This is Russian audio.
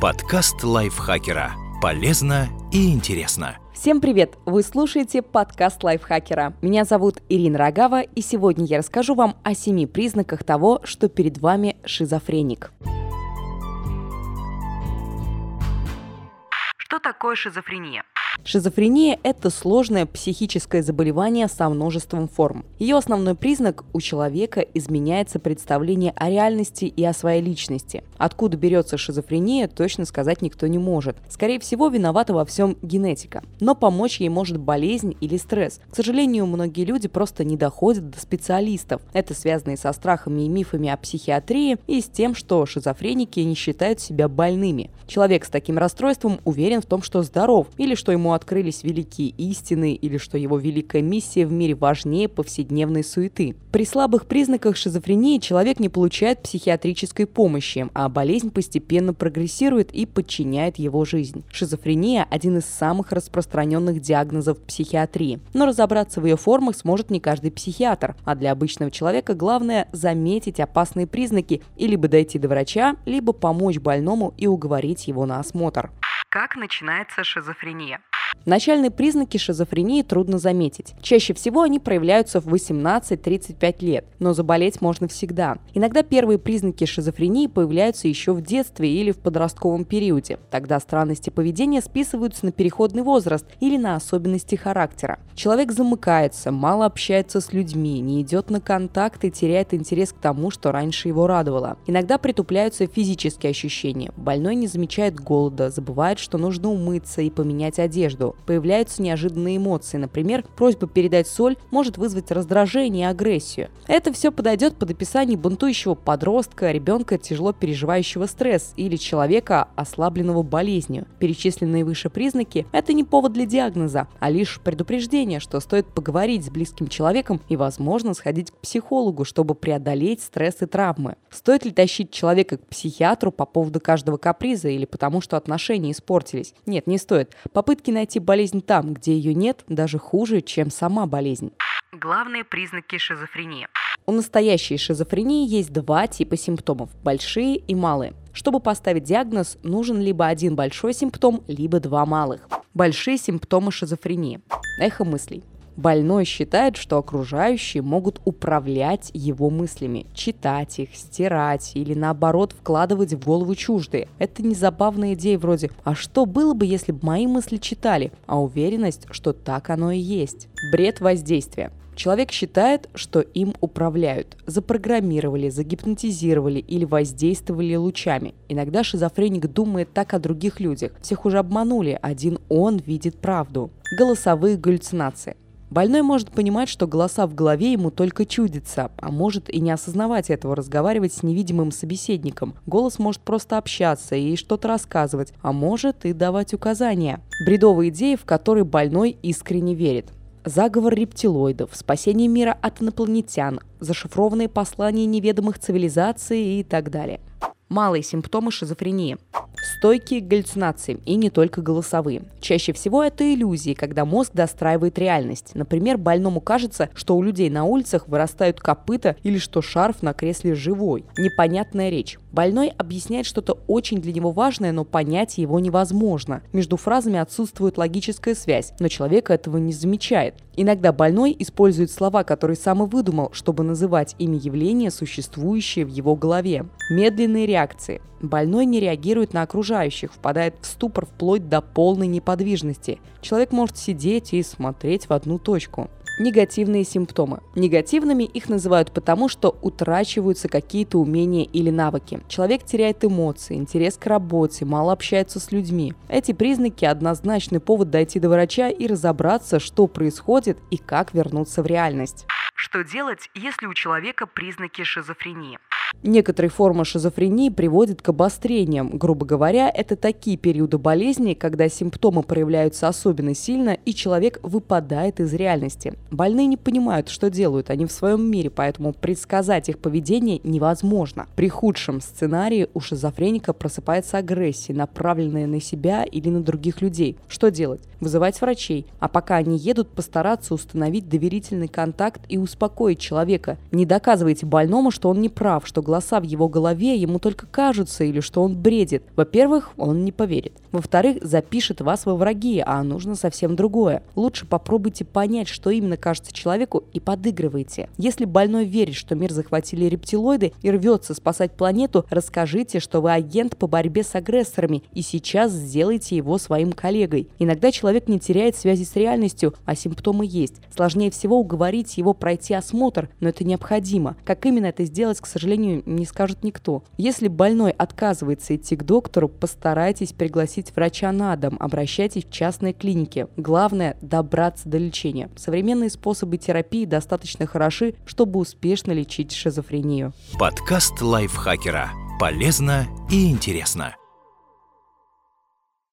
Подкаст лайфхакера. Полезно и интересно. Всем привет! Вы слушаете подкаст лайфхакера. Меня зовут Ирина Рогава, и сегодня я расскажу вам о семи признаках того, что перед вами шизофреник. Что такое шизофрения? Шизофрения – это сложное психическое заболевание со множеством форм. Ее основной признак – у человека изменяется представление о реальности и о своей личности. Откуда берется шизофрения, точно сказать никто не может. Скорее всего, виновата во всем генетика. Но помочь ей может болезнь или стресс. К сожалению, многие люди просто не доходят до специалистов. Это связано и со страхами и мифами о психиатрии, и с тем, что шизофреники не считают себя больными. Человек с таким расстройством уверен в том, что здоров, или что ему открылись великие истины или что его великая миссия в мире важнее повседневной суеты. При слабых признаках шизофрении человек не получает психиатрической помощи, а болезнь постепенно прогрессирует и подчиняет его жизнь. Шизофрения – один из самых распространенных диагнозов психиатрии. Но разобраться в ее формах сможет не каждый психиатр, а для обычного человека главное – заметить опасные признаки и либо дойти до врача, либо помочь больному и уговорить его на осмотр. Как начинается шизофрения? Начальные признаки шизофрении трудно заметить. Чаще всего они проявляются в 18-35 лет, но заболеть можно всегда. Иногда первые признаки шизофрении появляются еще в детстве или в подростковом периоде. Тогда странности поведения списываются на переходный возраст или на особенности характера. Человек замыкается, мало общается с людьми, не идет на контакт и теряет интерес к тому, что раньше его радовало. Иногда притупляются физические ощущения. Больной не замечает голода, забывает, что нужно умыться и поменять одежду появляются неожиданные эмоции. Например, просьба передать соль может вызвать раздражение и агрессию. Это все подойдет под описание бунтующего подростка, ребенка, тяжело переживающего стресс или человека, ослабленного болезнью. Перечисленные выше признаки – это не повод для диагноза, а лишь предупреждение, что стоит поговорить с близким человеком и, возможно, сходить к психологу, чтобы преодолеть стресс и травмы. Стоит ли тащить человека к психиатру по поводу каждого каприза или потому, что отношения испортились? Нет, не стоит. Попытки найти болезнь там, где ее нет, даже хуже, чем сама болезнь. Главные признаки шизофрении. У настоящей шизофрении есть два типа симптомов – большие и малые. Чтобы поставить диагноз, нужен либо один большой симптом, либо два малых. Большие симптомы шизофрении. Эхо мыслей. Больной считает, что окружающие могут управлять его мыслями, читать их, стирать или наоборот вкладывать в голову чуждые. Это не забавная идея вроде «А что было бы, если бы мои мысли читали?» А уверенность, что так оно и есть. Бред воздействия. Человек считает, что им управляют, запрограммировали, загипнотизировали или воздействовали лучами. Иногда шизофреник думает так о других людях. Всех уже обманули, один он видит правду. Голосовые галлюцинации. Больной может понимать, что голоса в голове ему только чудятся, а может и не осознавать этого, разговаривать с невидимым собеседником. Голос может просто общаться и что-то рассказывать, а может и давать указания. Бредовые идеи, в которые больной искренне верит заговор рептилоидов, спасение мира от инопланетян, зашифрованные послания неведомых цивилизаций и так далее. Малые симптомы шизофрении. Стойкие галлюцинации, и не только голосовые. Чаще всего это иллюзии, когда мозг достраивает реальность. Например, больному кажется, что у людей на улицах вырастают копыта или что шарф на кресле живой. Непонятная речь. Больной объясняет что-то очень для него важное, но понять его невозможно. Между фразами отсутствует логическая связь, но человек этого не замечает. Иногда больной использует слова, которые сам и выдумал, чтобы называть ими явления, существующие в его голове. Медленные реакции. Больной не реагирует на окружающих, впадает в ступор вплоть до полной неподвижности. Человек может сидеть и смотреть в одну точку негативные симптомы. Негативными их называют потому, что утрачиваются какие-то умения или навыки. Человек теряет эмоции, интерес к работе, мало общается с людьми. Эти признаки – однозначный повод дойти до врача и разобраться, что происходит и как вернуться в реальность. Что делать, если у человека признаки шизофрении? Некоторые формы шизофрении приводят к обострениям. Грубо говоря, это такие периоды болезни, когда симптомы проявляются особенно сильно, и человек выпадает из реальности. Больные не понимают, что делают, они в своем мире, поэтому предсказать их поведение невозможно. При худшем сценарии у шизофреника просыпается агрессия, направленная на себя или на других людей. Что делать? Вызывать врачей. А пока они едут, постараться установить доверительный контакт и успокоить человека. Не доказывайте больному, что он не прав, что что голоса в его голове ему только кажутся или что он бредит. Во-первых, он не поверит. Во-вторых, запишет вас во враги, а нужно совсем другое. Лучше попробуйте понять, что именно кажется человеку и подыгрывайте. Если больной верит, что мир захватили рептилоиды и рвется спасать планету, расскажите, что вы агент по борьбе с агрессорами и сейчас сделайте его своим коллегой. Иногда человек не теряет связи с реальностью, а симптомы есть. Сложнее всего уговорить его пройти осмотр, но это необходимо. Как именно это сделать, к сожалению, не скажет никто. Если больной отказывается идти к доктору, постарайтесь пригласить врача на дом, обращайтесь в частные клиники. Главное – добраться до лечения. Современные способы терапии достаточно хороши, чтобы успешно лечить шизофрению. Подкаст лайфхакера. Полезно и интересно.